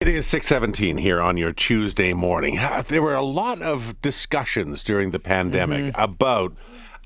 It is 617 here on your Tuesday morning. There were a lot of discussions during the pandemic mm-hmm. about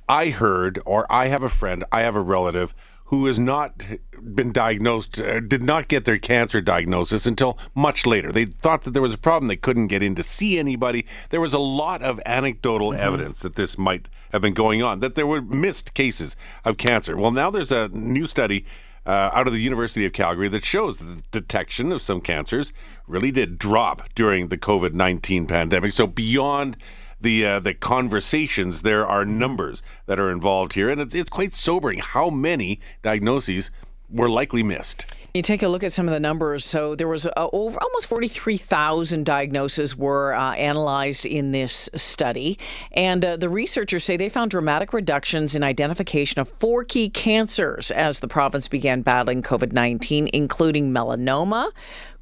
I heard or I have a friend, I have a relative who has not been diagnosed, uh, did not get their cancer diagnosis until much later. They thought that there was a problem. They couldn't get in to see anybody. There was a lot of anecdotal mm-hmm. evidence that this might have been going on, that there were missed cases of cancer. Well, now there's a new study uh, out of the University of Calgary that shows the detection of some cancers really did drop during the COVID 19 pandemic. So, beyond the uh, the conversations, there are numbers that are involved here, and it's, it's quite sobering how many diagnoses were likely missed. You take a look at some of the numbers. So there was uh, over almost 43,000 diagnoses were uh, analyzed in this study, and uh, the researchers say they found dramatic reductions in identification of four key cancers as the province began battling COVID-19, including melanoma,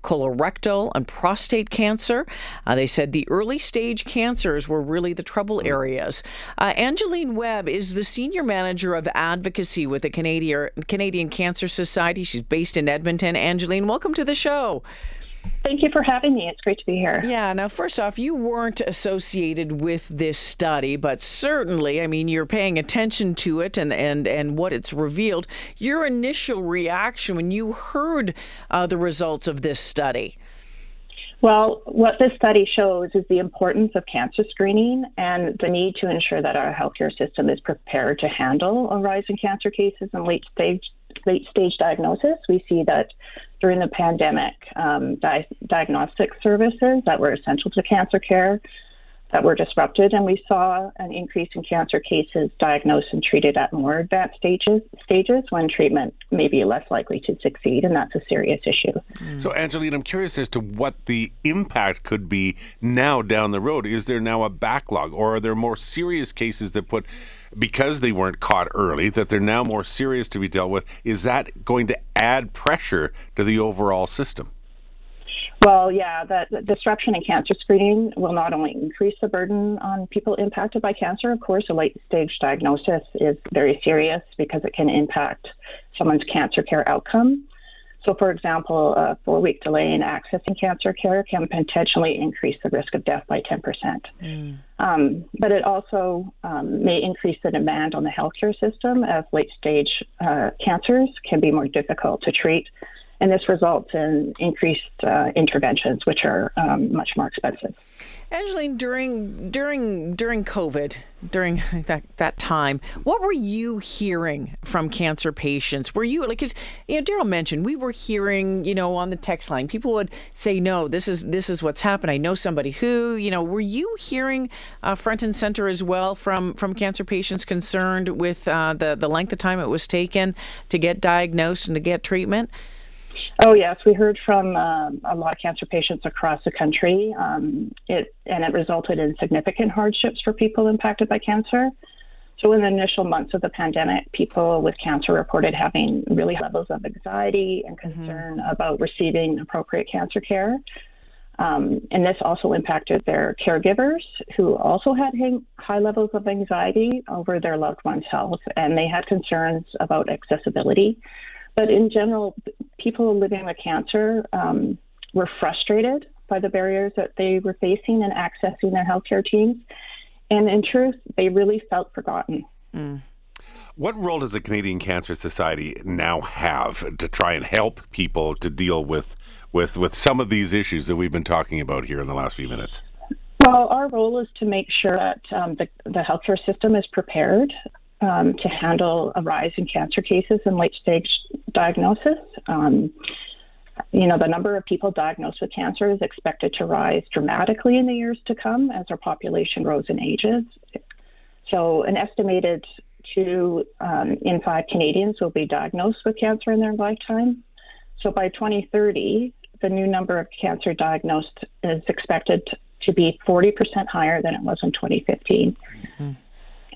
colorectal and prostate cancer. Uh, they said the early stage cancers were really the trouble areas. Uh, Angeline Webb is the senior manager of advocacy with the Canadian Canadian Cancer Society. She's based in Edmonton. Angeline, welcome to the show. Thank you for having me. It's great to be here. Yeah. Now, first off, you weren't associated with this study, but certainly, I mean, you're paying attention to it and and and what it's revealed. Your initial reaction when you heard uh, the results of this study. Well, what this study shows is the importance of cancer screening and the need to ensure that our healthcare system is prepared to handle a rise in cancer cases and late stage late stage diagnosis. We see that during the pandemic, um, di- diagnostic services that were essential to cancer care that were disrupted, and we saw an increase in cancer cases diagnosed and treated at more advanced stages, stages when treatment may be less likely to succeed, and that's a serious issue. So, Angelina, I'm curious as to what the impact could be now down the road. Is there now a backlog, or are there more serious cases that put because they weren't caught early, that they're now more serious to be dealt with. Is that going to add pressure to the overall system? Well, yeah, the, the, disruption in cancer screening will not only increase the burden on people impacted by cancer, of course, a late stage diagnosis is very serious because it can impact someone's cancer care outcome. So, for example, a four week delay in accessing cancer care can potentially increase the risk of death by 10%. Mm. Um, but it also um, may increase the demand on the healthcare system as late stage uh, cancers can be more difficult to treat and this results in increased uh, interventions, which are um, much more expensive. Angeline, during during during COVID, during that that time, what were you hearing from cancer patients? Were you like, because you know, Daryl mentioned we were hearing, you know, on the text line, people would say, "No, this is this is what's happened." I know somebody who, you know, were you hearing uh, front and center as well from from cancer patients concerned with uh, the the length of time it was taken to get diagnosed and to get treatment? Oh yes, we heard from um, a lot of cancer patients across the country. Um, it and it resulted in significant hardships for people impacted by cancer. So in the initial months of the pandemic, people with cancer reported having really high levels of anxiety and mm-hmm. concern mm-hmm. about receiving appropriate cancer care. Um, and this also impacted their caregivers, who also had high levels of anxiety over their loved one's health, and they had concerns about accessibility. But in general, people living with cancer um, were frustrated by the barriers that they were facing in accessing their healthcare teams. And in truth, they really felt forgotten. Mm. What role does the Canadian Cancer Society now have to try and help people to deal with, with, with some of these issues that we've been talking about here in the last few minutes? Well, our role is to make sure that um, the, the healthcare system is prepared um, to handle a rise in cancer cases and late stage diagnosis. Um, you know, the number of people diagnosed with cancer is expected to rise dramatically in the years to come as our population grows and ages. So, an estimated two um, in five Canadians will be diagnosed with cancer in their lifetime. So, by 2030, the new number of cancer diagnosed is expected to be 40% higher than it was in 2015. Mm-hmm.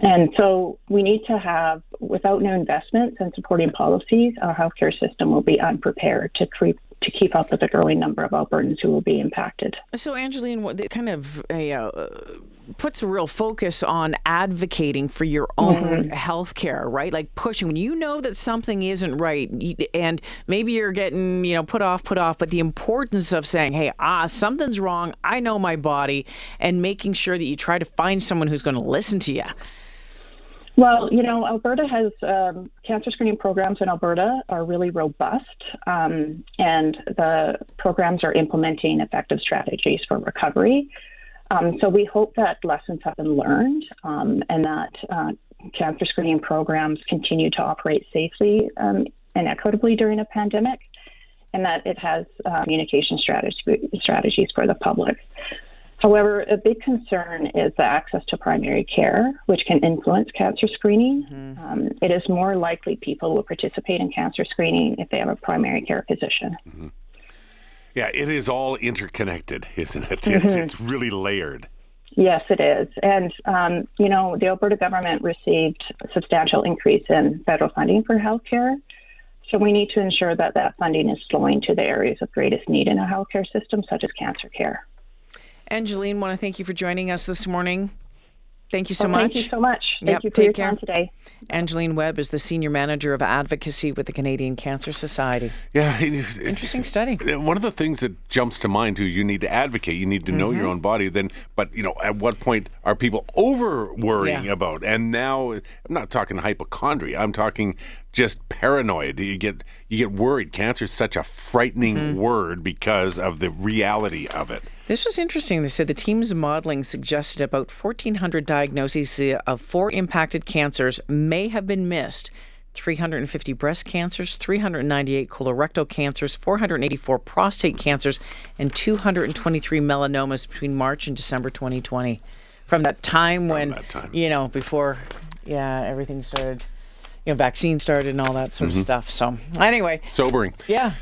And so we need to have, without new investments and supporting policies, our healthcare system will be unprepared to treat to keep up with the growing number of Albertans who will be impacted. So, Angeline, what kind of uh, puts a real focus on advocating for your own mm-hmm. health care, right? Like pushing when you know that something isn't right, and maybe you're getting you know put off, put off, but the importance of saying, "Hey, ah, something's wrong. I know my body," and making sure that you try to find someone who's going to listen to you. Well, you know, Alberta has um, cancer screening programs in Alberta are really robust, um, and the programs are implementing effective strategies for recovery. Um, so we hope that lessons have been learned um, and that uh, cancer screening programs continue to operate safely um, and equitably during a pandemic, and that it has uh, communication strategy, strategies for the public. However, a big concern is the access to primary care, which can influence cancer screening. Mm-hmm. Um, it is more likely people will participate in cancer screening if they have a primary care physician. Mm-hmm. Yeah, it is all interconnected, isn't it? Mm-hmm. It's, it's really layered. Yes, it is. And, um, you know, the Alberta government received a substantial increase in federal funding for healthcare. So we need to ensure that that funding is flowing to the areas of greatest need in a healthcare system, such as cancer care. Angeline, want to thank you for joining us this morning. Thank you so much. Thank you so much. Thank yep, you for your care. time today. Angeline Webb is the Senior Manager of Advocacy with the Canadian Cancer Society. Yeah. Interesting study. One of the things that jumps to mind, too, you need to advocate. You need to know mm-hmm. your own body. Then, But, you know, at what point are people over worrying yeah. about? And now, I'm not talking hypochondria. I'm talking just paranoid. You get you get worried. Cancer is such a frightening mm-hmm. word because of the reality of it. This was interesting. They said the team's modeling suggested about 1,400 diagnoses of four impacted cancers may have been missed. 350 breast cancers, 398 colorectal cancers, 484 prostate cancers, and 223 melanomas between March and December 2020. From that time From when, that time. you know, before, yeah, everything started, you know, vaccine started and all that sort mm-hmm. of stuff. So, anyway. Sobering. Yeah.